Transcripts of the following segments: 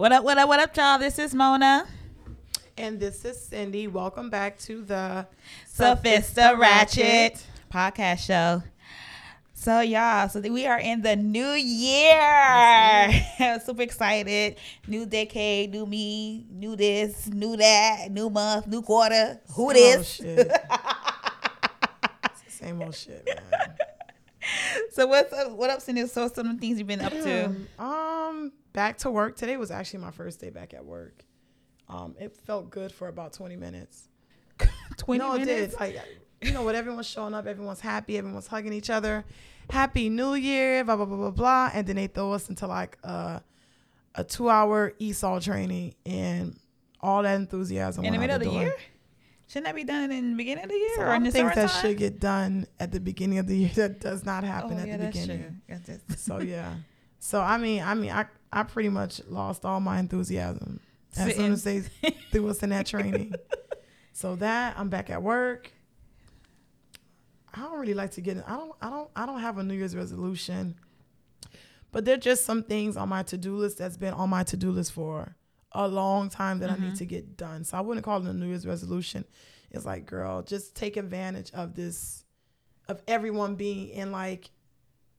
What up, what up, what up, y'all? This is Mona. And this is Cindy. Welcome back to the Sophista Ratchet podcast show. So y'all, so we are in the new year. Super excited. New decade, new me, new this, new that, new month, new quarter. Who this? Same old shit, man. So what's up? What up, Cindy? So some things you've been up to? Um, back to work. Today was actually my first day back at work. Um, it felt good for about 20 minutes. Twenty no, it minutes. did. Like, you know, with everyone's showing up, everyone's happy, everyone's hugging each other. Happy New Year, blah blah blah blah blah. And then they throw us into like a a two hour ESOL training and all that enthusiasm. in the middle of the door. year? Shouldn't that be done in the beginning of the year or in the things that summertime? should get done at the beginning of the year that does not happen Oh, at yeah, the beginning. true. That's it. So yeah. So I mean, I mean, I I pretty much lost all my enthusiasm as soon as they threw us in that training. So that I'm back at work. I don't really like to get. in- I don't. I don't. I don't have a New Year's resolution. But there are just some things on my to do list that's been on my to do list for a long time that I need to get done. So I wouldn't call it a New Year's resolution. It's like, girl, just take advantage of this, of everyone being in like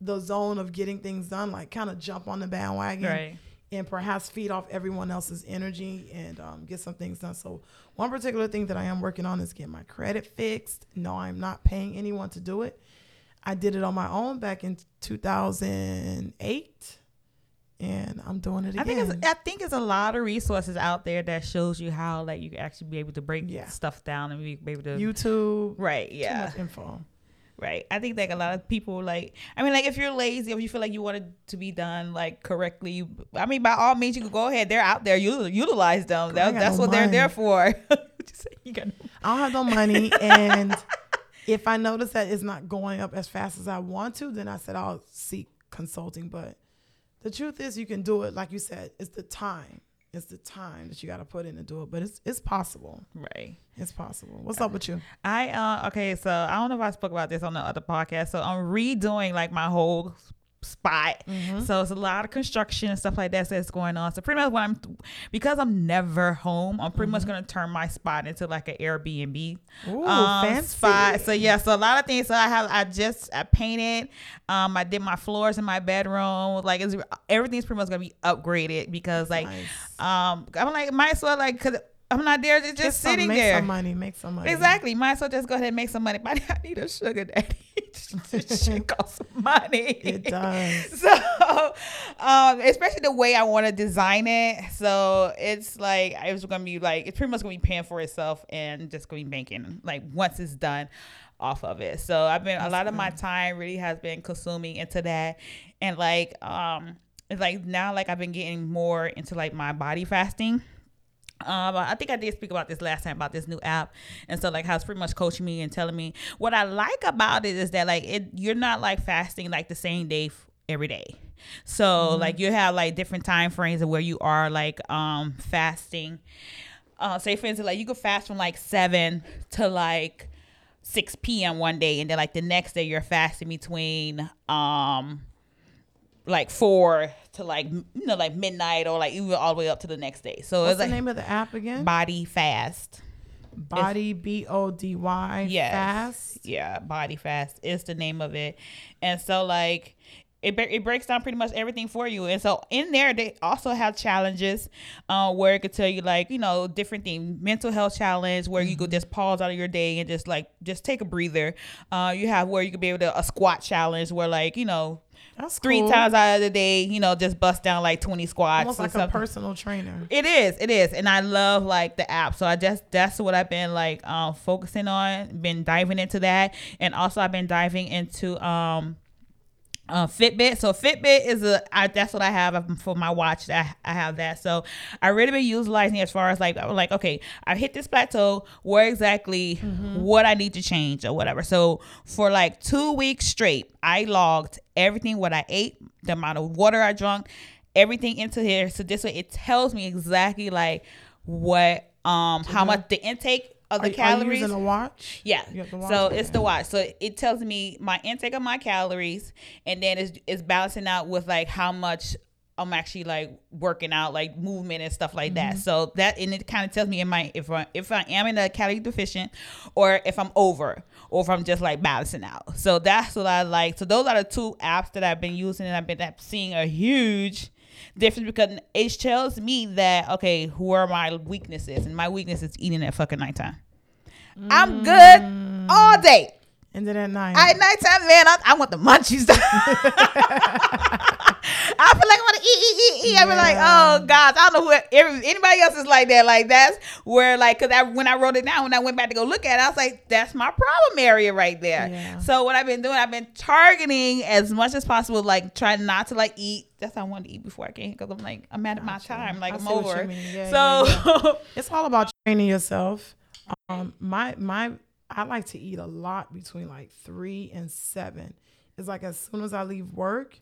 the zone of getting things done. Like, kind of jump on the bandwagon Right. and perhaps feed off everyone else's energy and um, get some things done. So one particular thing that I am working on is getting my credit fixed. No, I'm not paying anyone to do it. I did it on my own back in 2008, and I'm doing it again. I think it's I think it's a lot of resources out there that shows you how like you can actually be able to break Yeah. stuff down and be able to YouTube. right Yeah. Too much info. right. I think like a lot of people like I mean like if you're lazy if you feel like you want it to be done like correctly, I mean by all means you can go ahead. They're out there. You utilize them. That, that's no what they're there for. You got no- I don't have no money, and if I notice that it's not going up as fast as I want to, then I said I'll seek consulting. But the truth is, you can do it. Like you said, it's the time. It's the time that you got to put in to do it. But it's it's possible. right. It's possible. What's up with you? I uh okay, so I don't know if I spoke about this on the other podcast. So I'm redoing like my whole spot. Mm-hmm. So it's a lot of construction and stuff like that that's going on. So pretty much what I'm because I'm never home, I'm pretty much gonna turn my spot into like an Airbnb Mm-hmm. Ooh, um, fancy. spot. So yeah, so a lot of things. So I have I just I painted. Um, I did my floors in my bedroom. Like it's everything's pretty much gonna be upgraded because like Nice. um I'm like might as well like cause I'm not there just, Get just some- sitting make there. some money. Make some money. Exactly. Might as well just go ahead and make some money. But I need a sugar daddy. This shit costs some money. It does. So, um, especially the way I want to design it. So it's like it was gonna be like it's pretty much gonna be paying for itself and just be banking like once it's done off of it. So I've been a lot of my time really has been consuming into that, and like um, it's like now like I've been getting more into like my body fasting. Um, I think I did speak about this last time about this new app, and so like how it's pretty much coaching me and telling me what I like about it is that like it you're not like fasting like the same day f- every day. So like you have like different time frames of where you are like um fasting. Uh, say for instance, like you could fast from like seven to like six p.m. one day, and then like the next day you're fasting between um like four to like you know like midnight or like even all the way up to the next day. So What's the like name of the app again? body fast. Body B O D Y. Yes. Fast. Yeah, body fast is the name of it. And so like it, it breaks down pretty much everything for you. And so in there they also have challenges uh, where it could tell you like, you know, different things. Mental health challenge where you could just pause out of your day and just like just take a breather. Uh, you have where you could be able to a squat challenge where like, you know, That's three cool. times out of the day, you know, just bust down like 20 squats. Almost like a personal trainer. It is, it is, and I love like the app. So I just that's what I've been like um, focusing on, been diving into that, and also I've been diving into um uh, Fitbit. So Fitbit is a I, that's what I have um, for my watch. That I have that. So I really been utilizing it as far as like I'm like okay, I hit this plateau. Where exactly what I need to change or whatever. So for like two weeks straight, I logged everything what I ate, the amount of water I drank, everything into here. So this way it tells me exactly like what um how much the intake of Are, the are calories. using a watch? Yeah. You have the watch? So it's the watch. So it tells me my intake of my calories, and then it's, it's balancing out with like how much I'm actually like working out, like movement and stuff like mm-hmm. that. So that and it kind of tells me in my if I, if I am in a calorie deficient, or if I'm over, or if I'm just like balancing out. So that's what I like. So those are the two apps that I've been using, and I've been seeing a huge difference because it tells me that okay, who are my weaknesses, and my weakness is eating at fucking nighttime. Mm. I'm good all day. And then at night. At nighttime, man, I, I want the munchies. I feel like I want to eat, eat, eat, eat. Yeah. I be like, oh God, I don't know who every, anybody else is like that. Like that's where like, cause I, when I wrote it down, when I went back to go look at it, I was like, that's my problem area right there. Yeah. So what I've been doing, I've been targeting as much as possible, like trying not to like eat. That's what I wanted to eat before I came because I'm like, I'm at my time, like I am over. Yeah, so it's all about training yourself. Um, my my I like to eat a lot between like three and seven. It's like as soon as I leave work,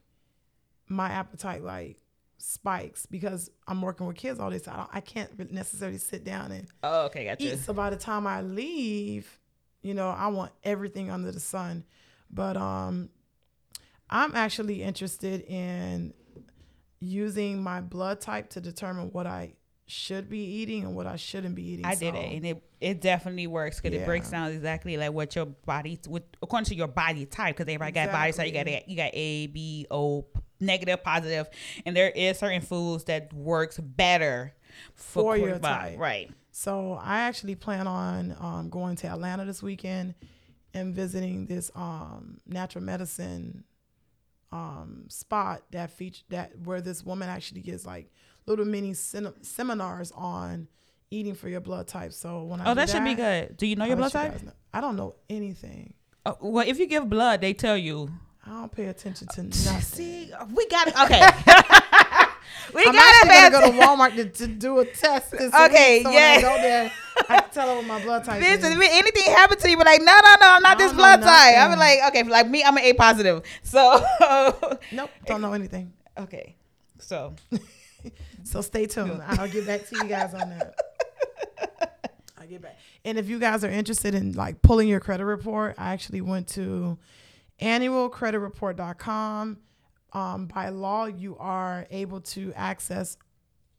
my appetite like spikes because I'm working with kids all day, so I, I can't necessarily sit down and oh, okay, gotcha. eat. So by the time I leave, you know, I want everything under the sun. But um, I'm actually interested in using my blood type to determine what I should be eating and what I shouldn't be eating. I so. did it, and it it definitely works because yeah. it breaks down exactly like what your body, with according to your body type. Because everybody exactly. got body type. You got a, you got A, B, O, negative, positive, and there is certain foods that works better for, for your body. type. Right. So I actually plan on um, going to Atlanta this weekend and visiting this um, natural medicine um, spot that feature that where this woman actually gets like little mini sem- seminars on eating for your blood type. So when I oh, that, that, should be good. Do you know your blood type? You I don't know anything. Uh, well, if you give blood, they tell you. I don't pay attention to uh, nothing. See, we got it. Okay. we I'm gotta go to Walmart to, to do a test. okay, week, yeah. Go there. I can tell her what my blood type this, is. If anything happened to you, but like, no, no, no, I'm not this blood type. I'm like, okay, like me, I'm an A positive. So nope, don't know anything. Okay, so so stay tuned. I'll get back to you guys on that. I'll get back. And if you guys are interested in like pulling your credit report, I actually went to annualcreditreport.com. Um, by law, you are able to access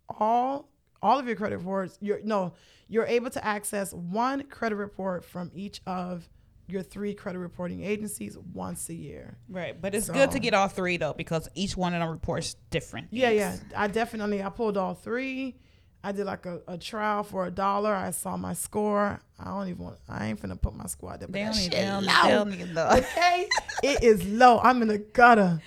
all all of your credit reports. You're no, you're able to access one credit report from each of your three credit reporting agencies once a year. Right, but it's so, good to get all three though because each one of them reports different. Yeah, yeah. I definitely I pulled all three. I did like a, a trial for a dollar. I saw my score. I don't even want. I ain't finna put my score out there. They don't even tell me though. Okay, it is low. I'm in the gutter.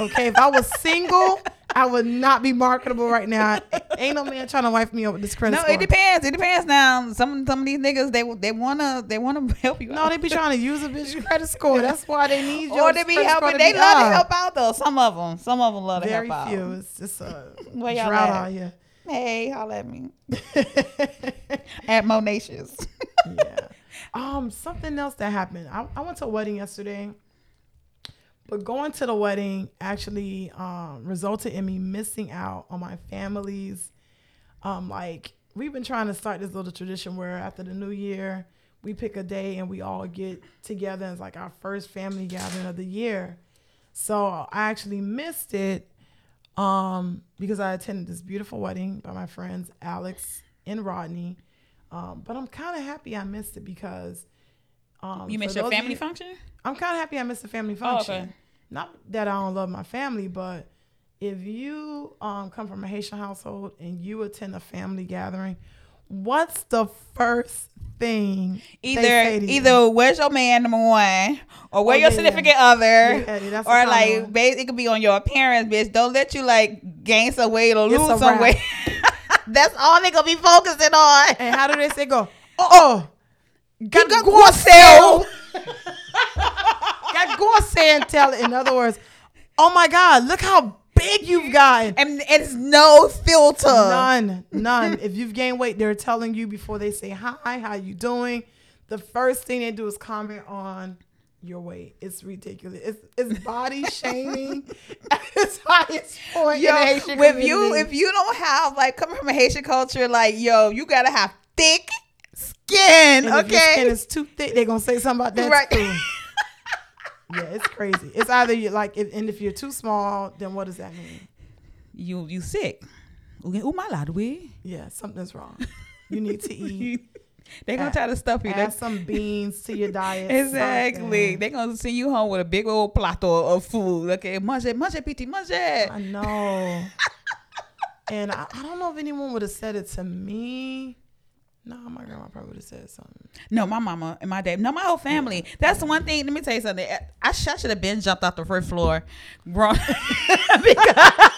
Okay, if I was single. I would not be marketable right now. Ain't no man trying to wife me up with this credit score. no, score. it depends. It depends. Now, some some of these niggas they they wanna they wanna help you. No, out. they be trying to use a bitch credit score. That's why they need you. Or they be helping. They love up. to help out though. Some of them. Some of them love Very to help few. out. Very few. It's just a drought out here. Hey, holla at me. at Monacious. yeah. Um, something else that happened. I, I went to a wedding yesterday but going to the wedding actually um, resulted in me missing out on my family's. Um, like we've been trying to start this little tradition where after the new year we pick a day and we all get together. It's like our first family gathering of the year. So I actually missed it um, because I attended this beautiful wedding by my friends Alex and Rodney. Um, but I'm kind of happy I missed it because. Um, you missed your family you, function? I'm kind of happy I missed the family function. Oh, okay. Not that I don't love my family, but if you um, come from a Haitian household and you attend a family gathering, what's the first thing either either you? where's your man number one or where oh, your yeah, significant yeah. other yeah, or like babe, it could be on your appearance bitch. Don't let you like gain some weight or lose some weight. That's all they gonna be focusing on. And how do they say go? Oh, oh. oh. Got go sell Got go say and tell. In other words, oh my God, look how big you've gotten. And it's no filter. None. None. if you've gained weight, they're telling you before they say hi, how you doing. The first thing they do is comment on your weight. It's ridiculous. It's, it's body shaming at its highest point. Yo, community. you, if you don't have like coming from a Haitian culture, like yo, you gotta have thick skin. And okay, if your skin is too thick. They're gonna say something about that right. yeah, it's crazy. It's either you like, if, and if you're too small, then what does that mean? you you sick. Ooh, my lad, we. Yeah, something's wrong. You need to eat. They're gonna add, try to stuff you. Add some beans to your diet. exactly. They're gonna send you home with a big old plateau of food. Okay, mange, mange, petit, mange. I know. and I, I, don't know if anyone would have said it to me. No, my grandma probably would have said something. No, my mama and my dad. No, my whole family. Yeah. That's the one thing. Let me tell you something. I, I should have been jumped off the first floor, because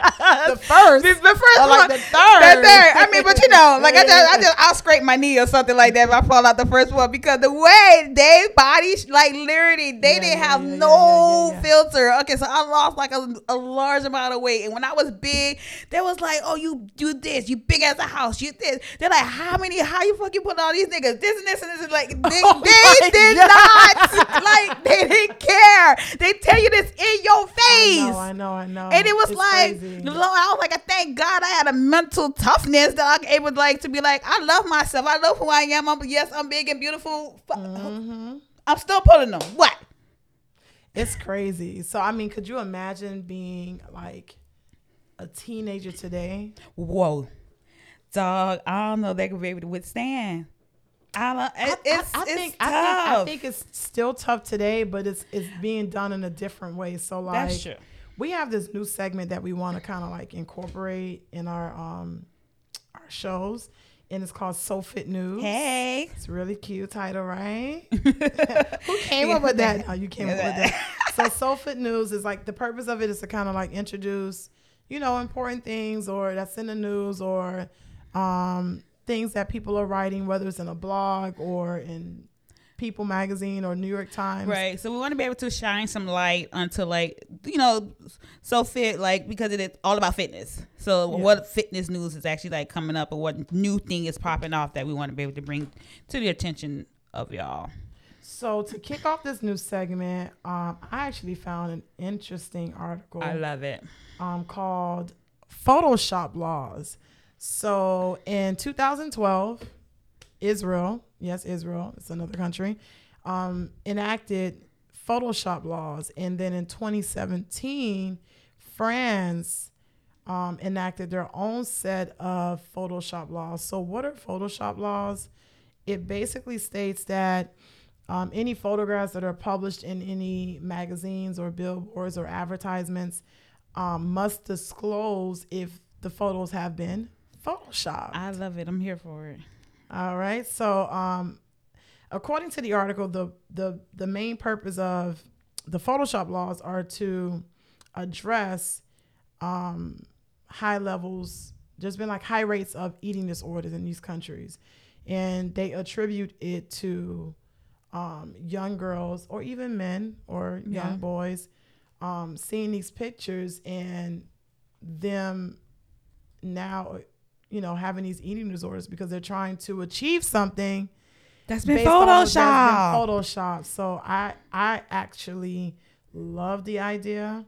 the first, the, the first, like the third, the third. I mean, but you know, like I just, I just, I'll scrape my knee or something like that if I fall out the first one because the way they body, like literally, they yeah, didn't yeah, have yeah, no filter. Okay, so I lost like a, a, large amount of weight, and when I was big, they was like, "Oh, you do this, you big as a house, you this." They're like, "How many? How you fucking put all these niggas this and this and this?" And Like they, oh they did not, like they didn't care. They tell you this in your face. I know, I know, I know. And it was it's like. Crazy I was like, I thank God I had a mental toughness that I able like to be like, I love myself. I love who I am. I'm yes, I'm big and beautiful. Mm-hmm. I'm still pulling them. What? It's crazy. So I mean, could you imagine being like a teenager today? Whoa, dog! I don't know they could be able to withstand. I don't. It, I, it's, I, I it's think, tough. I think I think it's still tough today, but it's it's being done in a different way. So like, That's true we have this new segment that we want to kind of like incorporate in our um our shows and it's called So Fit News. Hey, it's a really cute title, right? Who came up with that? No, you came up with that. So So Fit News is like the purpose of it is to kind of like introduce, you know, important things or that's in the news or um, things that people are writing, whether it's in a blog or in People magazine or New York Times. Right. So we want to be able to shine some light onto like, you know, so fit like because it's all about fitness. So what fitness news is actually like coming up or what new thing is popping off that we want to be able to bring to the attention of y'all. So to kick off this new segment, um, I actually found an interesting article. I love it. Um, called Photoshop Laws. So in 2012, Israel, yes, Israel, it's another country, um, enacted Photoshop laws. And then in 2017, France um, enacted their own set of Photoshop laws. So, what are Photoshop laws? It basically states that um, any photographs that are published in any magazines or billboards or advertisements um, must disclose if the photos have been photoshopped. I love it. I'm here for it. All right. So, um, according to the article, the the the main purpose of the Photoshop laws are to address um, high levels. There's been like high rates of eating disorders in these countries, and they attribute it to um, young girls or even men or young yeah. boys um, seeing these pictures and them now you know, having these eating disorders because they're trying to achieve something that's been photoshopped. Photoshopped. So I I actually love the idea.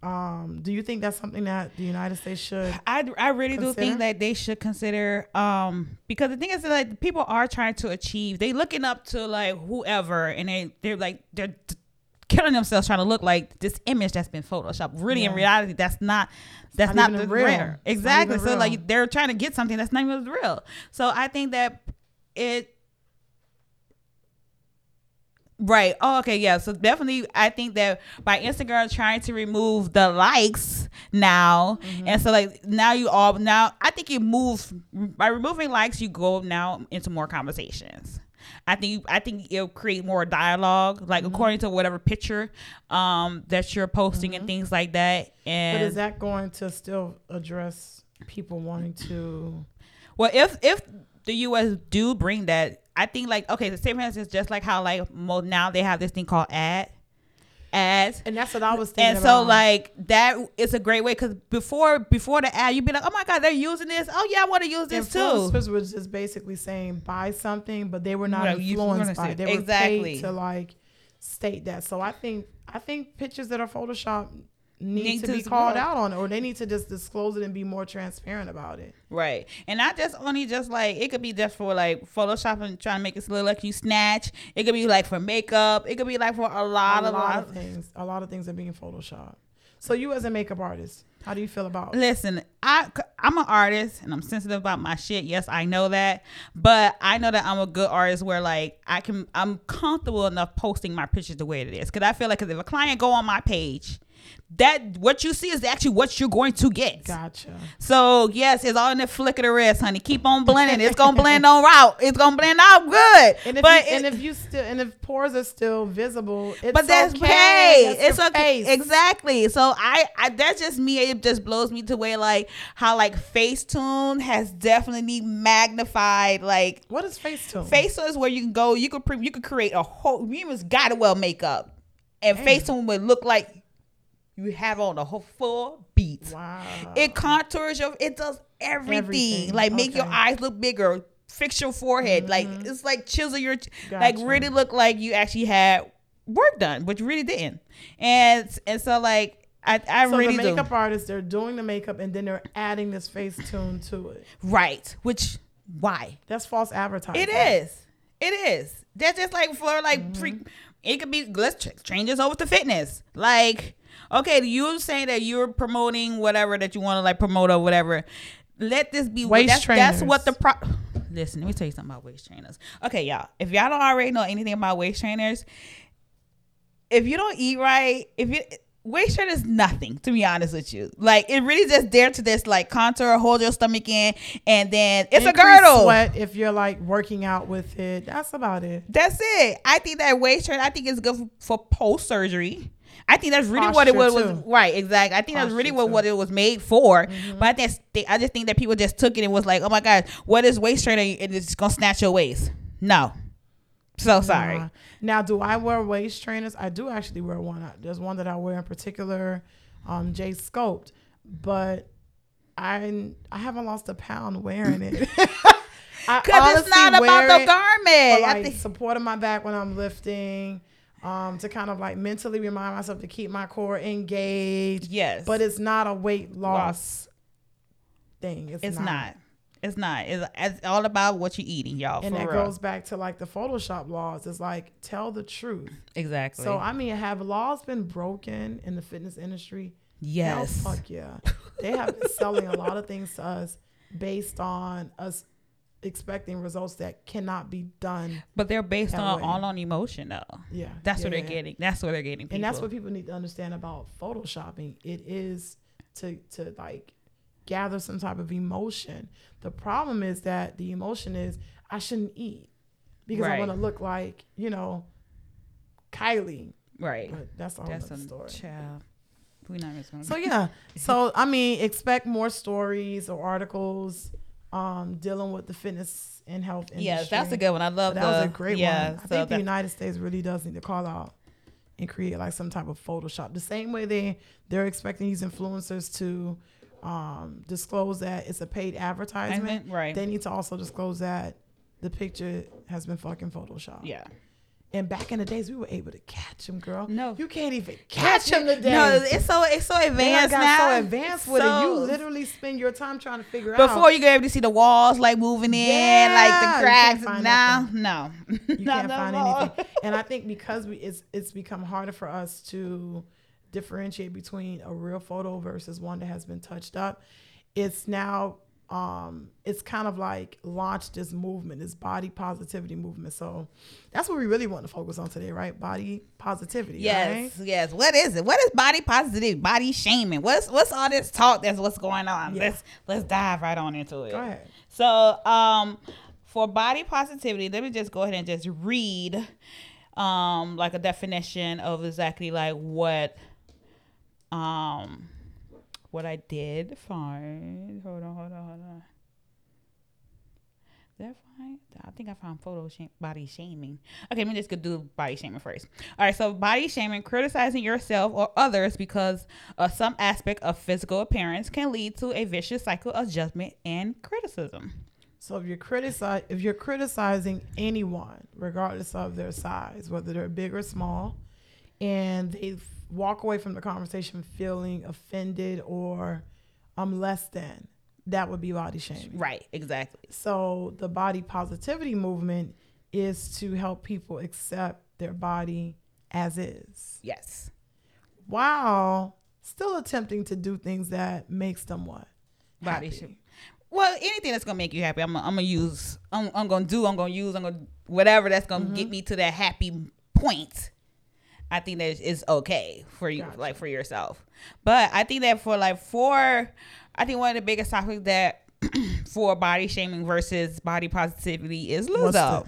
Um, do you think that's something that the United States should? I, I really consider? do think that they should consider um because the thing is that like people are trying to achieve they looking up to like whoever and they they're like they're killing themselves trying to look like this image that's been photoshopped. Really, yeah. in reality, that's not that's not, not the real. real. Exactly. So real. like they're trying to get something that's not even real. So I think that it. Right. Oh, okay. Yeah. So definitely, I think that by Instagram trying to remove the likes now, mm-hmm. and so like now you all now I think it moves by removing likes, you go now into more conversations. I think I think it'll create more dialogue, like mm-hmm. according to whatever picture um, that you're posting mm-hmm. and things like that. And but is that going to still address people wanting to? Well, if if the U.S. do bring that, I think like okay, the same as is just like how like now they have this thing called ad ads. And that's what I was thinking. And so like that is a great way because before before the ad, you'd be like, oh my god, they're using this. Oh yeah, I want to use this too. Influencers was just basically saying buy something, but they were not no, influenced by it. They were exactly. paid to like state that. So I think I think pictures that are Photoshop need, need to, to, be called out on it, or they need to just disclose it and be more transparent about it. Right, and not just only just like it could be just for like photoshopping, trying to make it look like you snatch. It could be like for makeup. It could be like for a lot a of lot of things. A lot of things are being photoshopped. So you as a makeup artist, how do you feel about? Listen, I I'm an artist and I'm sensitive about my shit. Yes, I know that, but I know that I'm a good artist where like I can I'm comfortable enough posting my pictures the way it is because I feel like if a client go on my page that what you see is actually what you're going to get. Gotcha. So yes, it's all in the flick of the wrist, honey. Keep on blending. It's gonna blend on out. It's gonna blend out good. And if but you, and if you still and if pores are still visible, it's but that's okay. That's it's okay. Face. Exactly. So I, I that's just me. It just blows me to way like how like Facetune has definitely magnified like what is Facetune? Facetune is where you can go. You could pre, you could create a whole. You just gotta well makeup. And Damn. Facetune would look like you have on a whole full beat. Wow. It contours your it does everything. everything. Like make okay. your eyes look bigger, fix your forehead. Mm-hmm. Like it's like chisel your gotcha. like really look like you actually had work done, but you really didn't. And and so like I, I so really the makeup do. artists they're doing the makeup and then they're adding this face tune to it. Right. Which why? That's false advertising. It is. It is. That's just like for like mm-hmm. free. It could be let's change this over to fitness. Like okay, you saying that you're promoting whatever that you want to like promote or whatever. Let this be waist that's, trainers. That's what the pro. Listen, let me tell you something about waist trainers. Okay, y'all. If y'all don't already know anything about waist trainers, if you don't eat right, if you waist trainer is nothing to be honest with you. Like it really just there to this like contour, hold your stomach in, and then it's Increase a girdle. Sweat if you're like working out with it. That's about it. That's it. I think that waist trainer. I think it's good for, for post surgery. I think that's really Posture what it was, was, Right, exactly. I think Posture that's really what, what it was made for. Mm-hmm. But I just, I just think that people just took it and was like, oh my god, what is waist training? And it's gonna snatch your waist. No. So sorry. Nah. Now, do I wear waist trainers? I do actually wear one. There's one that I wear in particular, um, J Sculpt, but I I haven't lost a pound wearing it. Because it's not about the garment. like, I think supporting my back when I'm lifting um, to kind of like mentally remind myself to keep my core engaged. Yes. But it's not a weight loss, thing. It's, it's not. not. It's not. It's, it's, all about what you're eating, y'all. And that real. goes back to like the Photoshop laws. It's like tell the truth. Exactly. So I mean, have laws been broken in the fitness industry? Yes. Hell, fuck yeah. they have been selling a lot of things to us based on us expecting results that cannot be done. But they're based on way. all on emotion though. Yeah. That's yeah, what they're yeah. getting. That's what they're getting. People. And that's what people need to understand about photoshopping. It is to to like gather some type of emotion. The problem is that the emotion is I shouldn't eat because right. I want to look like, you know, Kylie. Right. But that's all that's a story. Child. We're not gonna so yeah. So I mean, expect more stories or articles um, dealing with the fitness and health industry. Yes, that's a good one. I love that. The, was a great yeah, one. I so think the United States really does need to call out and create like some type of Photoshop. The same way they they're expecting these influencers to um, disclose that it's a paid advertisement. right. They need to also disclose that the picture has been fucking photoshopped. Yeah. And back in the days, we were able to catch them, girl. No, you can't even catch them today. No, it's so it's so advanced got now. So advanced with so, it, you literally spend your time trying to figure before out. Before you get able to see the walls like moving in, yeah, like the cracks. Now, no, you can't find anything. And I think because we, it's it's become harder for us to differentiate between a real photo versus one that has been touched up. It's now um, it's kind of like launched this movement, this body positivity movement. So that's what we really want to focus on today, right? Body positivity. Yes, right? yes. What is it? What is body positivity? Body shaming? What's what's all this talk? That's what's going on. Yeah. Let's let's dive right on into it. Go ahead. So um, for body positivity, let me just go ahead and just read um like a definition of exactly like what um what I did find. Hold on, hold on, hold on. Did I find? I think I found photo shame, body shaming. Okay, let me just go do body shaming first. All right, so body shaming, criticizing yourself or others because of some aspect of physical appearance can lead to a vicious cycle of judgment and criticism. So if you're criticize, if you're criticizing anyone, regardless of their size, whether they're big or small, and they've walk away from the conversation feeling offended or I'm less than, that would be body shaming. Right, exactly. So the body positivity movement is to help people accept their body as is. Yes. While still attempting to do things that makes them what body shape. Well, anything that's gonna make you happy, I'm, I'm gonna use. I'm, I'm gonna do. I'm gonna use. I'm gonna whatever that's gonna mm-hmm. get me to that happy point. I think that is okay for you, gotcha. like for yourself. But I think that for like for, I think one of the biggest topics that for body shaming versus body positivity is Lizzo. No,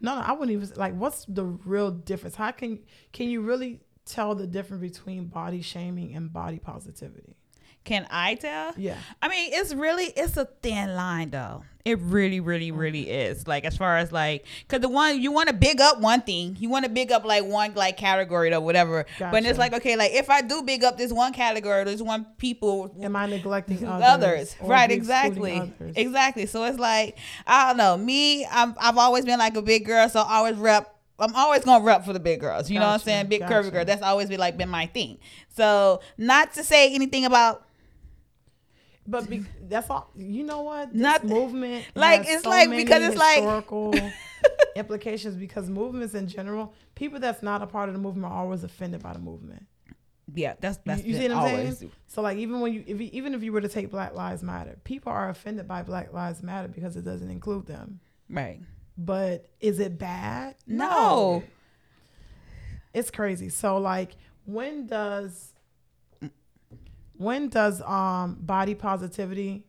no, I wouldn't even like. What's the real difference? How can can you really tell the difference between body shaming and body positivity? Can I tell? Yeah. I mean, it's really it's a thin line though. It really, really, oh really is. Like as far as like, cause the one you want to big up one thing, you want to big up like one like category or whatever. Gotcha. But it's like okay, like if I do big up this one category, this one people, am I neglecting others? others. Right, exactly, others? exactly. So it's like I don't know. Me, I'm, I've always been like a big girl, so I always rep I'm always gonna rep for the big girls. You gotcha, know what I'm saying? Big gotcha. curvy girl. That's always been like been my thing. So not to say anything about but be, that's all. You know what? This Not movement. Like it's so like because it's historical like implications. Because movements in general, people that's not a part of the movement are always offended by the movement. Yeah, that's that's you, you see what I'm always. saying. So like even when you if you, even if you were to take Black Lives Matter, people are offended by Black Lives Matter because it doesn't include them. Right. But is it bad? No. no. It's crazy. So like when does when does um body positivity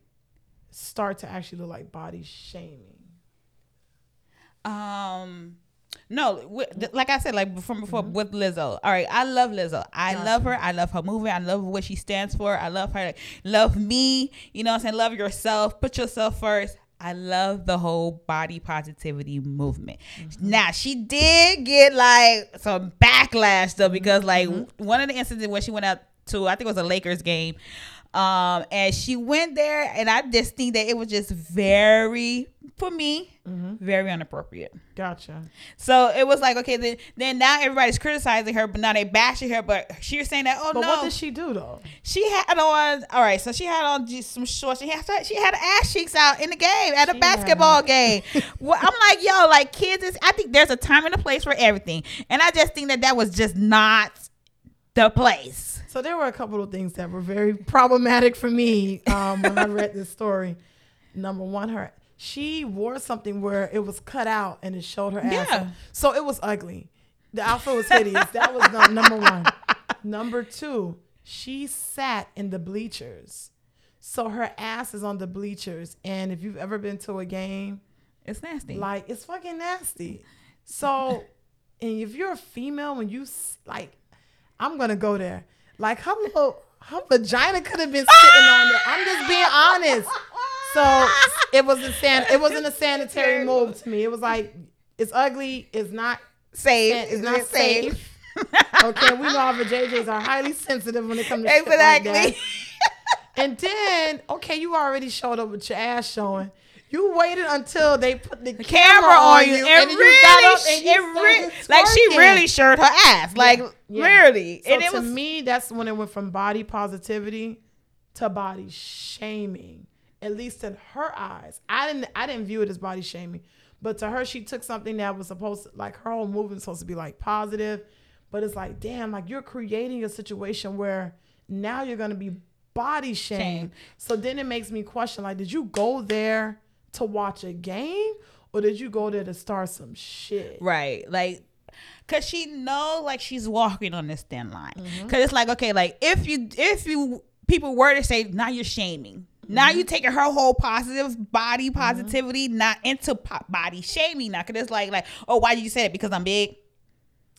start to actually look like body shaming? Um no, like I said, like from before mm-hmm. with Lizzo. All right, I love Lizzo. I gotcha. love her. I love her movement. I love what she stands for. I love her. Love me. You know what I'm saying? Love yourself. Put yourself first. I love the whole body positivity movement. Mm-hmm. Now she did get like some backlash though because like mm-hmm. one of the instances where she went out to I think it was a Lakers game. Um, and she went there, and I just think that it was just very, for me, mm-hmm. very inappropriate. Gotcha. So it was like, okay, then then now everybody's criticizing her, but now they bashing her. But she was saying that, oh but no. what did she do though? She had on, all right, so she had on just some shorts. She had she had ass cheeks out in the game at a basketball game. well, I'm like, yo, like kids is. I think there's a time and a place for everything, and I just think that that was just not the place. So there were a couple of things that were very problematic for me um, when I read this story. Number one, her she wore something where it was cut out and it showed her ass. Yeah. So it was ugly. The outfit was hideous. that was number one. Number two, she sat in the bleachers. So her ass is on the bleachers. And if you've ever been to a game, it's nasty. Like, it's fucking nasty. So, and if you're a female, when you, like, I'm going to go there. Like her little her vagina could have been sitting on there. I'm just being honest. So it wasn't san- it wasn't a sanitary move to me. It was like it's ugly, it's not safe, it's not safe. safe. okay, we know our JJs are highly sensitive when it comes to exactly. Like and then, okay, you already showed up with your ass showing. You waited until they put the, the camera, camera, on you, and, and really, you got up and you re- like she really showed her ass, like yeah. Yeah. really. So and to was, me, that's when it went from body positivity to body shaming. At least in her eyes, I didn't. I didn't view it as body shaming, but to her, she took something that was supposed to, like her whole movement supposed to be like positive, but it's like, damn, like you're creating a situation where now you're gonna be body shamed. Shame. So then it makes me question, like, did you go there? To watch a game or did you go there to start some shit? Right. Like cause she know like she's walking on this thin line. Mm-hmm. Cause it's like, okay, like if you if you people were to say now you're shaming. Mm-hmm. Now you taking her whole positive body mm-hmm. positivity mm-hmm. not into po- body shaming now. Cause it's like like, oh, why did you say it? Because I'm big.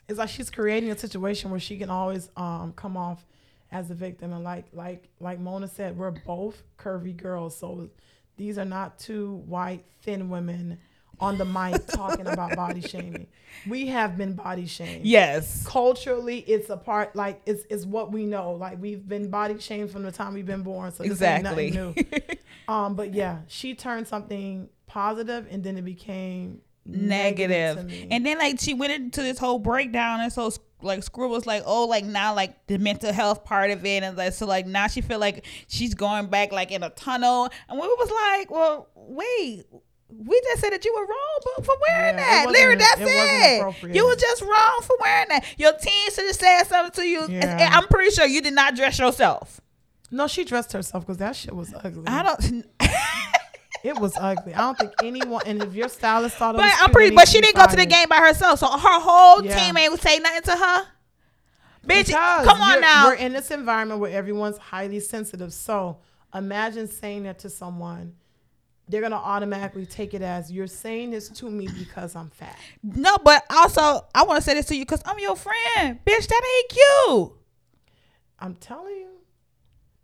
It's like she's creating a situation where she can always um come off as a victim and like like like Mona said, we're both curvy girls. So these are not two white, thin women on the mic talking about body shaming. We have been body shamed. Yes. Culturally, it's a part like it's it's what we know. Like we've been body shamed from the time we've been born. So exactly. new. um, but yeah, she turned something positive and then it became negative. negative and then like she went into this whole breakdown and so like Screw was like, oh, like now like the mental health part of it, and like so like now she feel like she's going back like in a tunnel, and we was like, well, wait, we just said that you were wrong for wearing yeah, that. Lyric, that's it. it. You were just wrong for wearing that. Your team should have said something to you. Yeah. I'm pretty sure you did not dress yourself. No, she dressed herself because that shit was ugly. I don't. it was ugly. I don't think anyone. And if your stylist thought it but I'm pretty. But she didn't go to the game by herself, so her whole yeah. team ain't say nothing to her. Bitch, because come on now. We're in this environment where everyone's highly sensitive. So imagine saying that to someone they're gonna automatically take it as you're saying this to me because I'm fat. No, but also I want to say this to you because I'm your friend, bitch. That ain't cute. I'm telling you,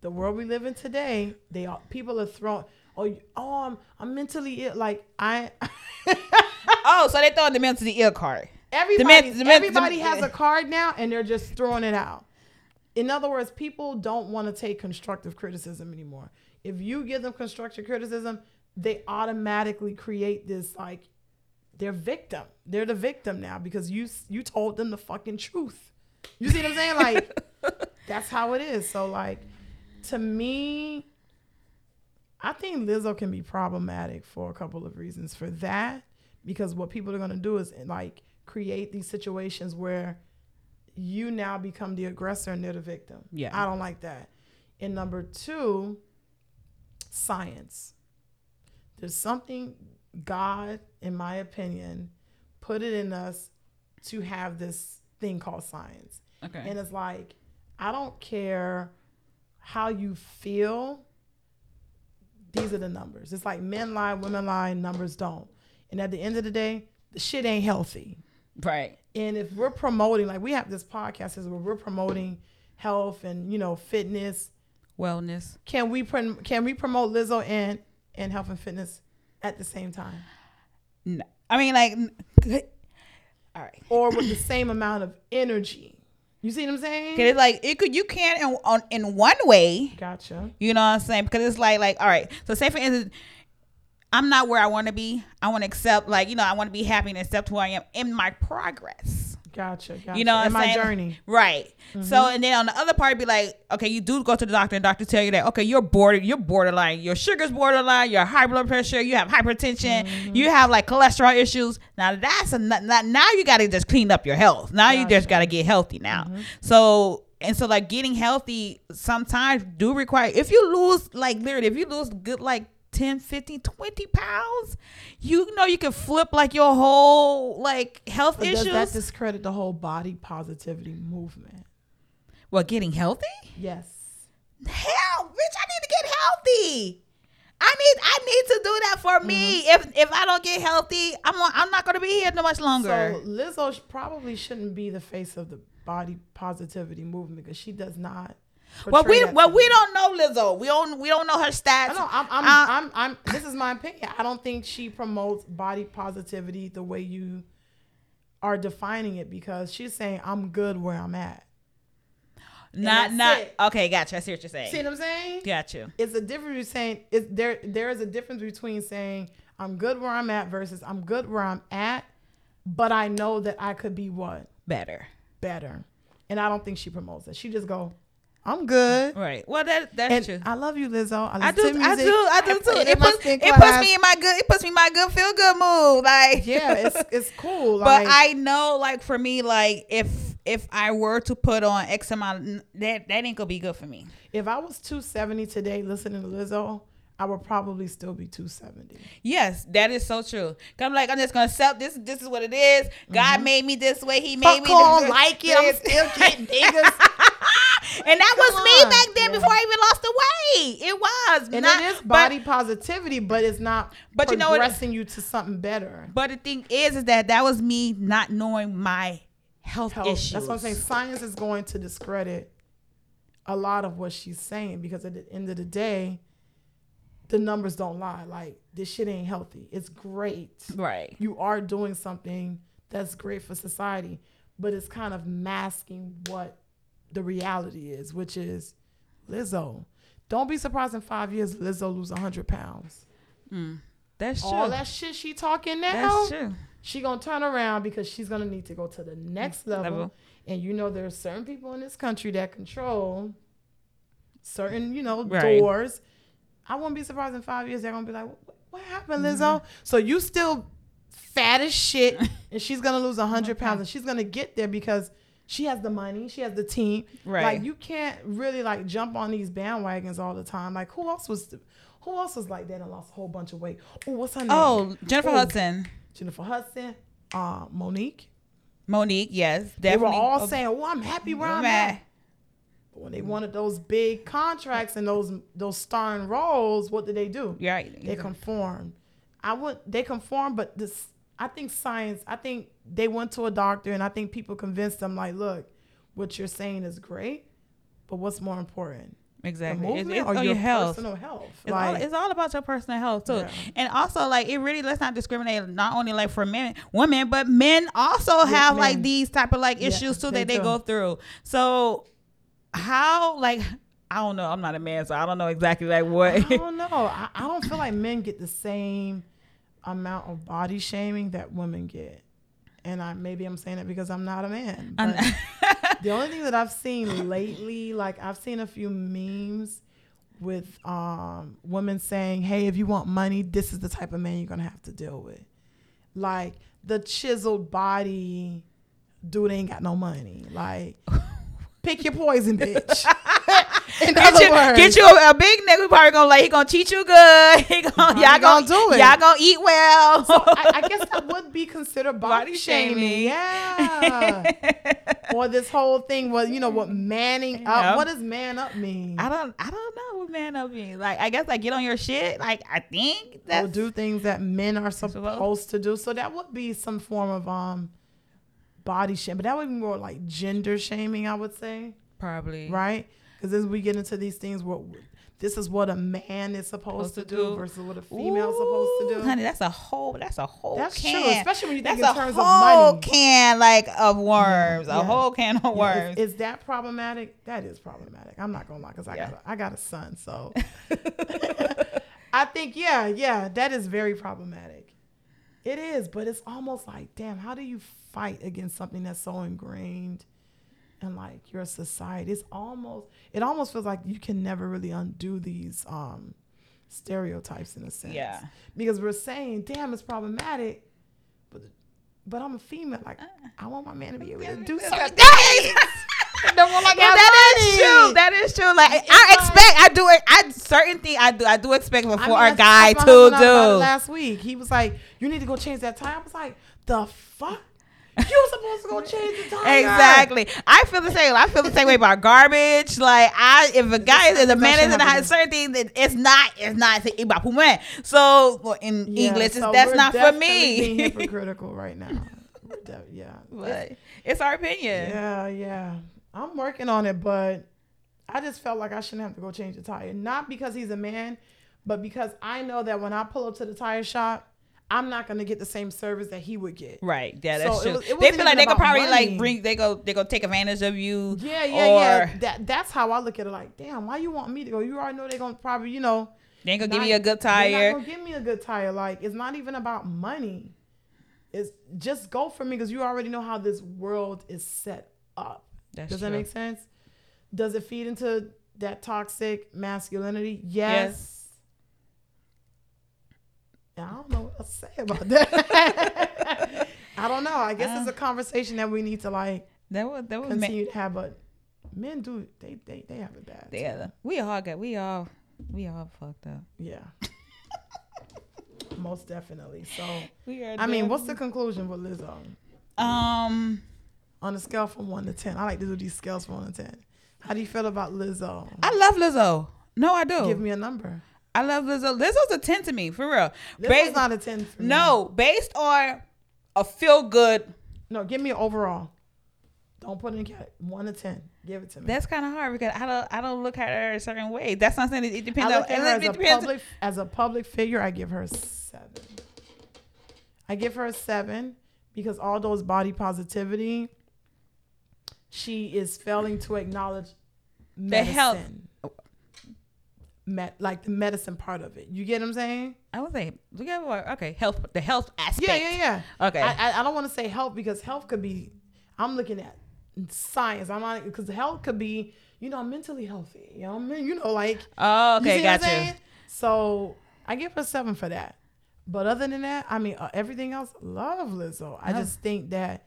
the world we live in today, they are people are throwing. Oh, oh, I'm I'm mentally ill. Like I. oh, so they throwing the mentally ill card. Everybody, the men, everybody the, has a card now, and they're just throwing it out. In other words, people don't want to take constructive criticism anymore. If you give them constructive criticism, they automatically create this like they're victim. They're the victim now because you you told them the fucking truth. You see what I'm saying? Like that's how it is. So like to me, I think Lizzo can be problematic for a couple of reasons. For that, because what people are gonna do is like create these situations where you now become the aggressor and they're the victim. Yeah. I don't like that. And number two, science. There's something God, in my opinion, put it in us to have this thing called science. Okay. And it's like, I don't care how you feel. These are the numbers. It's like men lie, women lie, numbers don't. And at the end of the day, the shit ain't healthy. Right. And if we're promoting, like we have this podcast where we're promoting health and you know fitness, wellness. Can we can we promote Lizzo and and health and fitness at the same time? No. I mean, like, all right. Or with the same amount of energy. You see what I'm saying? Cause it's like it could you can in on in one way. Gotcha. You know what I'm saying? Because it's like like all right. So say for instance, I'm not where I want to be. I want to accept like you know I want to be happy and accept who I am in my progress. Gotcha, gotcha. You know, in my saying? journey, right? Mm-hmm. So, and then on the other part, be like, okay, you do go to the doctor, and doctor tell you that, okay, you're border, you're borderline, your sugar's borderline, your high blood pressure, you have hypertension, mm-hmm. you have like cholesterol issues. Now that's a now you got to just clean up your health. Now gotcha. you just got to get healthy now. Mm-hmm. So and so like getting healthy sometimes do require if you lose like literally if you lose good like 10, 15, 20 pounds, you know you can flip like your whole like health but issues. Does that discredit the whole body positivity movement? Well, getting healthy? Yes. Hell, bitch, I need to get healthy. I need I need to do that for mm-hmm. me. If if I don't get healthy, I'm I'm not gonna be here no much longer. So Lizzo probably shouldn't be the face of the body positivity movement because she does not well, we well we don't know Lizzo. We don't we don't know her stats. No, I'm I'm, uh, I'm I'm this is my opinion. I don't think she promotes body positivity the way you are defining it because she's saying I'm good where I'm at. Not not it. okay, gotcha. I see what you're saying. See what I'm saying? Gotcha. It's a difference between saying is there there is a difference between saying I'm good where I'm at versus I'm good where I'm at, but I know that I could be what? Better. Better. And I don't think she promotes it. She just go, I'm good. Right. Well, that that's and true. I love you, Lizzo. I, I do. I do. I do too. It puts, it puts me in my good. It puts me in my good feel good mood. Like yeah, it's it's cool. Like, but I know, like for me, like if if I were to put on X amount, that that ain't gonna be good for me. If I was 270 today, listening to Lizzo, I would probably still be 270. Yes, that is so true. Cause I'm like, I'm just gonna sell this. This is what it is. God mm-hmm. made me this way. He made Fuck me. This like it. I'm still getting niggas. and that was me back then yeah. before I even lost the weight. It was. And not, it is body but, positivity, but it's not but you know progressing you to something better. But the thing is, is that that was me not knowing my health, health issues. That's what I'm saying. Science is going to discredit a lot of what she's saying because at the end of the day, the numbers don't lie. Like this shit ain't healthy. It's great. Right. You are doing something that's great for society, but it's kind of masking what the reality is, which is Lizzo. Don't be surprised in five years Lizzo lose hundred pounds. Mm, that's true. All that shit she talking now. That's true. She gonna turn around because she's gonna need to go to the next level. level. And you know there's certain people in this country that control certain, you know, right. doors. I won't be surprised in five years they're gonna be like, what happened, Lizzo? Mm-hmm. So you still fat as shit, and she's gonna lose hundred pounds, and she's gonna get there because she has the money, she has the team. Right. Like you can't really like jump on these bandwagons all the time. Like who else was, who else was like that and lost a whole bunch of weight? Oh, what's her name? Oh, Jennifer Ooh, Hudson. Jennifer Hudson. Uh, Mo'Nique. Mo'Nique, yes, definitely. They were all saying, "Oh, I'm happy where I'm at." But when they wanted those big contracts and those those starring roles, what did they do? Right. They conformed. I would. They conformed, but this I think science, I think they went to a doctor and I think people convinced them, like, look, what you're saying is great, but what's more important? Exactly. The movement it's, it's, or your, your health. personal health. It's, like, all, it's all about your personal health too. Yeah. And also like it really let's not discriminate not only like for men women, but men also yeah, have men. like these type of like issues yeah, too that they go through. So how like I don't know. I'm not a man, so I don't know exactly like what. I don't know. I, I don't feel like men get the same amount of body shaming that women get. And I maybe I'm saying it because I'm not a man. the only thing that I've seen lately, like I've seen a few memes with um, women saying, "Hey, if you want money, this is the type of man you're gonna have to deal with." Like the chiseled body dude ain't got no money. Like, pick your poison, bitch. In get other you, words, get you a, a, big nigga who probably gonna like he gonna teach you good. He gonna y'all gonna, gonna, do it. Y'all gonna eat well. so I, I, guess that would be considered body, body shaming. shaming. Yeah. or this whole thing was you know what manning up. Yep. What does man up mean? I don't I don't know what man up means. Like I guess like get on your shit. Like I think that do things that men are supposed to do. So that would be some form of um body shame, but that would be more like gender shaming. I would say probably right because as we get into these things, what this is what a man is supposed, supposed to, do, do versus what a female is supposed to do. Honey, that's a whole that's a whole that's can. True, especially when you think that's in terms of money. A whole can like of worms, yeah. a whole can of worms. Yeah. Is, is, that problematic? That is problematic. I'm not gonna lie because I yeah. got a, I got a son, so I think yeah, yeah, that is very problematic. It is, but it's almost like, damn, how do you fight against something that's so ingrained? And like your society. It's almost it almost feels like you can never really undo these um stereotypes in a sense. Yeah. Because we're saying, damn, it's problematic, but but I'm a female. Like I want my man to be able to do something. no one like yeah, that is true. That is true. Like it's I expect, I do it. I certain thing I do. I do expect for I mean, a guy to do. Last week, he was like, "You need to go change that tire." I was like, "The fuck." You supposed to go change the tire. Exactly. I feel the same. I feel the same way about garbage. Like I, if a guy is a man is in a certain thing, that it's not, it's not So in yeah, English, so that's not for me. Being hypocritical right now. De- yeah, but it's, it's our opinion. Yeah, yeah. I'm working on it, but I just felt like I shouldn't have to go change the tire. Not because he's a man, but because I know that when I pull up to the tire shop, I'm not gonna get the same service that he would get. Right. Yeah, that's so true. It was, it they feel like they could probably money. like bring they go they go take advantage of you. Yeah, yeah, yeah. That that's how I look at it. Like, damn, why you want me to go? You already know they're gonna probably, you know, they ain't gonna not, give me a good tire. They're not gonna give me a good tire. Like, it's not even about money. It's just go for me because you already know how this world is set up. That's Does true. that make sense? Does it feed into that toxic masculinity? Yes. yes I don't know to say about that. I don't know. I guess uh, it's a conversation that we need to like that was that was continue to have, but men do they they they have it bad. Yeah, we all got we all we all fucked up. Yeah. Most definitely. So we are I mean, what's the conclusion with Lizzo? Um on a scale from one to ten. I like to do these scales from one to ten. How do you feel about Lizzo? I love Lizzo. No, I do. Give me a number. I love Lizzo. Lizzo's a 10 to me, for real. Lizzo's based, not a 10 for me. No, based on a feel good. No, give me an overall. Don't put in cat one to ten. Give it to me. That's kind of hard because I don't I don't look at her a certain way. That's not saying it, it depends. I look on, at her as a public as a public figure. I give her a seven. I give her a seven because all those body positivity, she is failing to acknowledge medicine. the health met like the medicine part of it. You get what I'm saying? I would say we got okay health the health aspect. Yeah, yeah, yeah. Okay. I, I, I don't want to say health because health could be. I'm looking at science. I'm not because health could be you know mentally healthy. You know what I mean? You know like oh okay you got you. So I give her seven for that. But other than that, I mean, uh, everything else, love Lizzo. I just think that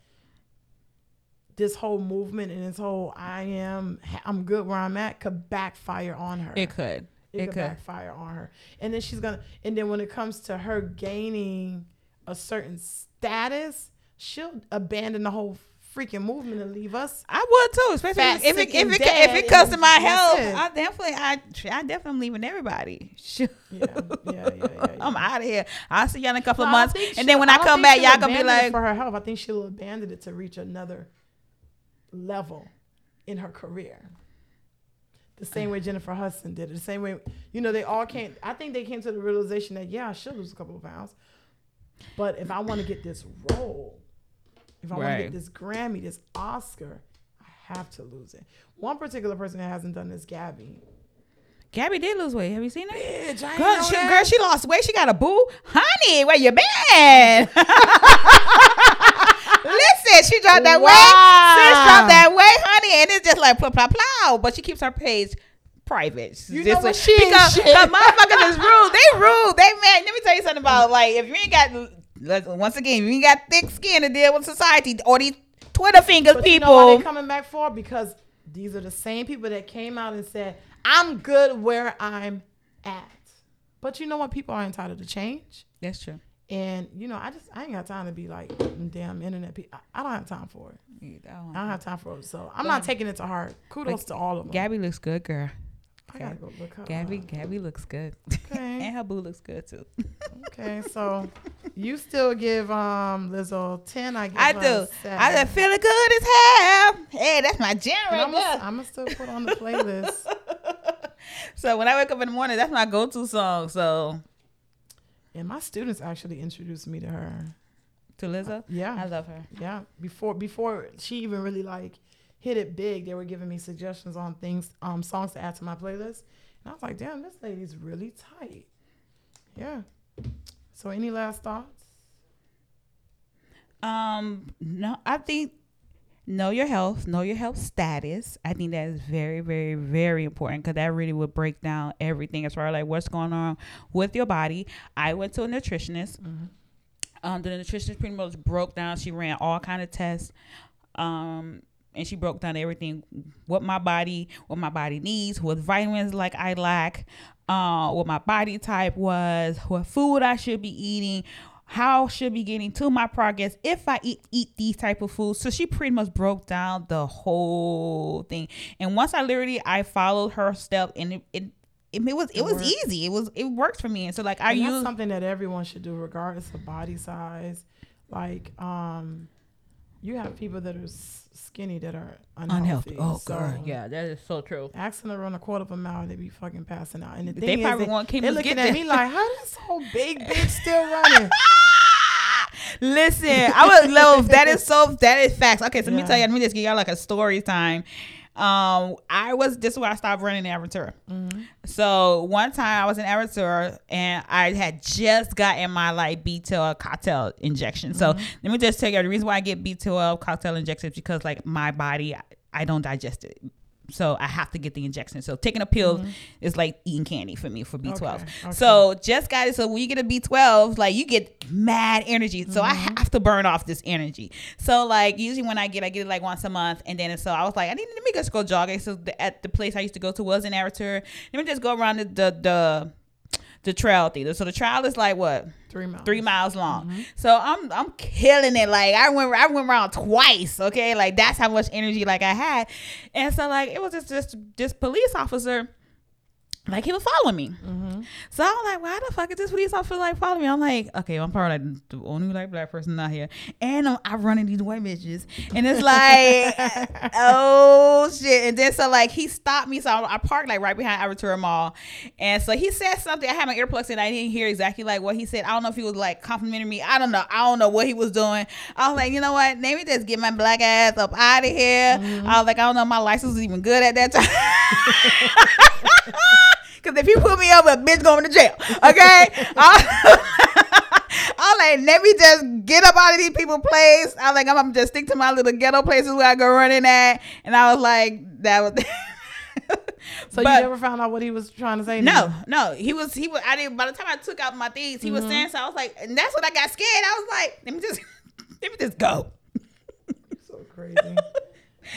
this whole movement and this whole I am I'm good where I'm at could backfire on her. It could. It, it could, could backfire on her. And then she's gonna and then when it comes to her gaining a certain status, she'll abandon the whole freaking movement and leave us. I would too, especially fat, if it if it, if it comes to my health. I definitely I I definitely am leaving everybody. yeah, yeah, yeah, yeah. I'm out of here. I'll see y'all in a couple of months, and then when I, I come back, y'all gonna be like for her health. I think she'll abandon it to reach another level in her career. The same way Jennifer Hudson did it. The same way, you know, they all came. I think they came to the realization that yeah, I should lose a couple of pounds, but if I want to get this role, if I right. want to get this Grammy, this Oscar, I have to lose it. One particular person that hasn't done this, Gabby. Gabby did lose weight. Have you seen her? Bitch, girl, she, girl, she lost weight. She got a boo. Honey, where you been? Listen, she dropped that wow. weight. Sis dropped that weight, honey, and it's just like plow, plow, plow. But she keeps her page private. You know what she because, shit. because motherfuckers is rude. They rude. They man. Let me tell you something about like if you ain't got once again, you ain't got thick skin to deal with society or these Twitter fingers but people. You know they coming back for because these are the same people that came out and said I'm good where I'm at. But you know what? People are entitled to change. That's true. And you know, I just I ain't got time to be like damn internet people. I, I don't have time for it. I don't, I don't have time for it. So I'm but, not taking it to heart. Kudos to all of them. Gabby looks good, girl. I gotta go look her Gabby, up. Gabby looks good. Okay. and her boo looks good too. okay, so you still give um Lizzo ten. I give I do. Seven. I just feeling good as hell. Hey, that's my right I'm gonna still put on the playlist. so when I wake up in the morning, that's my go-to song. So and my students actually introduced me to her. To Lizzo? Yeah. I love her. Yeah. Before before she even really like hit it big, they were giving me suggestions on things, um, songs to add to my playlist. And I was like, damn, this lady's really tight. Yeah. So any last thoughts? Um, no, I think know your health, know your health status. I think that is very, very, very important because that really would break down everything as far as like what's going on with your body. I went to a nutritionist. Mm-hmm. Um, the nutritionist pretty much broke down. She ran all kind of tests. Um, and she broke down everything what my body what my body needs what vitamins like i lack uh what my body type was what food i should be eating how should be getting to my progress if I eat eat these type of foods. So she pretty much broke down the whole thing. And once I literally I followed her step and it, it it, was it, it was easy. It was it worked for me. And so like I use something that everyone should do regardless of body size. Like um you have people that are skinny that are unhealthy. unhealthy. Oh so god, yeah, that is so true. Asking to run a quarter of a mile, they be fucking passing out. And the thing they probably is, want they're looking at me like, how this whole big bitch still running? Listen, I would love that is so that is facts. Okay, so yeah. let me tell you, let me just give y'all like a story time. Um, I was this is where I stopped running in Aventura. Mm-hmm. So one time I was in Aventura and I had just gotten my like B12 cocktail injection. Mm-hmm. So let me just tell you the reason why I get B12 cocktail injections because like my body I don't digest it so I have to get the injection. So taking a pill mm-hmm. is like eating candy for me for B12. Okay, okay. So just got it. So when you get a B12, like you get mad energy. So mm-hmm. I have to burn off this energy. So like usually when I get, I get it like once a month, and then so I was like, I need let me just go jogging. So the, at the place I used to go to was in Aventura. Let me just go around the the, the the trail theater. So the trail is like what? Three miles. Three miles long. Mm-hmm. So I'm I'm killing it. Like I went I went around twice. Okay, like that's how much energy like I had, and so like it was just just this police officer like he was following me. Mm-hmm. So I'm like, why the fuck is this police officer like following me? I'm like, okay, well, I'm probably like the only like black person out here, and I'm, I'm running these white bitches, and it's like, oh shit. And then so like he stopped me, so I, I parked like right behind Aventura Mall, and so he said something. I had my earplugs in, I didn't hear exactly like what he said. I don't know if he was like complimenting me. I don't know. I don't know what he was doing. I was like, you know what? Let me just get my black ass up out of here. Mm-hmm. I was like, I don't know, my license was even good at that time. Because if you put me over, a bitch going to jail. Okay? I'm like, let me just get up out of these people place. I am like, I'm, I'm just stick to my little ghetto places where I go running at. And I was like, that was. So but, you never found out what he was trying to say? No, you? no. He was he was. I didn't. By the time I took out my things, he mm-hmm. was saying so. I was like, and that's what I got scared. I was like, let me just let me just go. so crazy.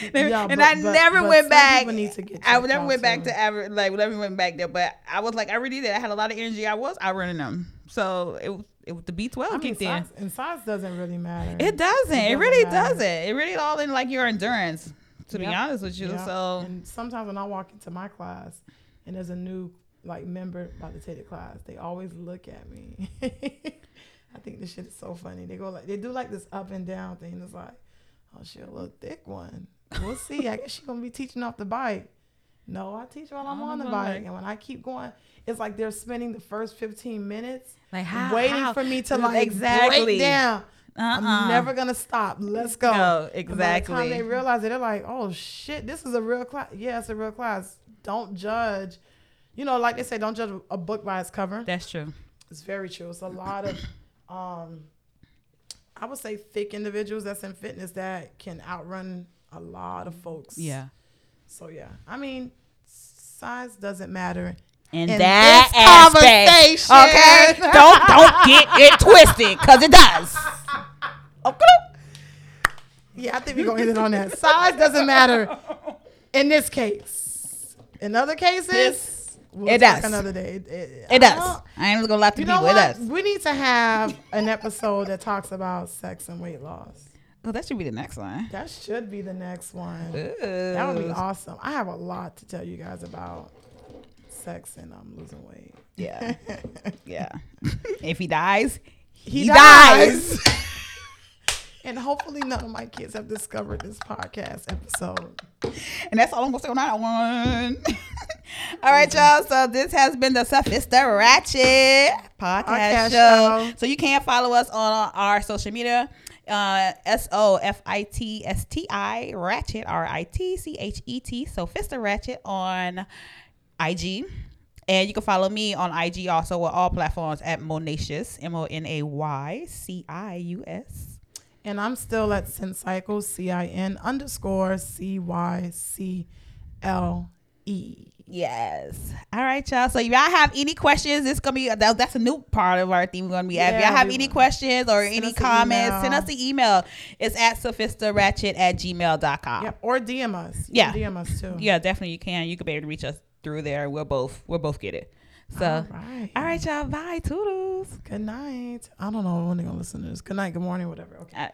yeah, and but, I but, never but went back. I never went back to ever like never went back there. But I was like, I really did. I had a lot of energy. I was outrunning them. So it it was the B twelve I mean, kicked size, in. And size doesn't really matter. It doesn't. It, doesn't it really matter. doesn't. It really all in like your endurance. To yep. be honest with you, yep. so and sometimes when I walk into my class and there's a new like member about to take the class, they always look at me. I think this shit is so funny. They go like they do like this up and down thing. It's like, oh, she a little thick one. We'll see. I guess she's gonna be teaching off the bike. No, I teach while I'm on the bike, and when I keep going, it's like they're spending the first 15 minutes like how, waiting how? for me to like exactly. break down. Uh-uh. I'm never gonna stop. Let's go. No, exactly. by the time they realize it, they're like, "Oh shit, this is a real class." Yeah, it's a real class. Don't judge. You know, like they say, don't judge a book by its cover. That's true. It's very true. It's a lot of, um, I would say, thick individuals that's in fitness that can outrun a lot of folks. Yeah. So yeah, I mean, size doesn't matter in, in that aspect. Okay, don't don't get it twisted because it does. Okay. Yeah, I think we're gonna end it on that. Size doesn't matter in this case. In other cases. This, We'll it does. Another day. It, it, does. I ain't gonna lie to you people. It does. We need to have an episode that talks about sex and weight loss. Oh, that should be the next one. That should be the next one. That would be awesome. I have a lot to tell you guys about sex and I'm losing weight. Yeah. yeah. if he dies, he, he dies. dies. and hopefully none of my kids have discovered this podcast episode. And that's all I'm gonna say on that one. all right, y'all. So this has been the Sophista Ratchet podcast, podcast show. show. So you can follow us on our social media. Uh, S O F I T S T I Ratchet R I T C H E T Sophista Ratchet on IG. And you can follow me on IG also with all platforms at Monacious, M O N A Y C I U S. And I'm still at Cin Cycle, C I N underscore C Y C L E. Yes. All right, y'all. So if y'all have any questions, it's gonna be that, that's a new part of our theme. We're gonna be. Yeah, if y'all have any questions or any comments, send us the email. It's at sophistaratchet at gmail.com. Yep. Or DM us. Yeah. DM us too. Yeah, definitely you can. You could be able to reach us through there. We'll both we'll both get it. So all right, all right y'all. Bye. Toodles. Good night. I don't know when they're gonna listen to this. Good night. Good morning. Whatever. Okay.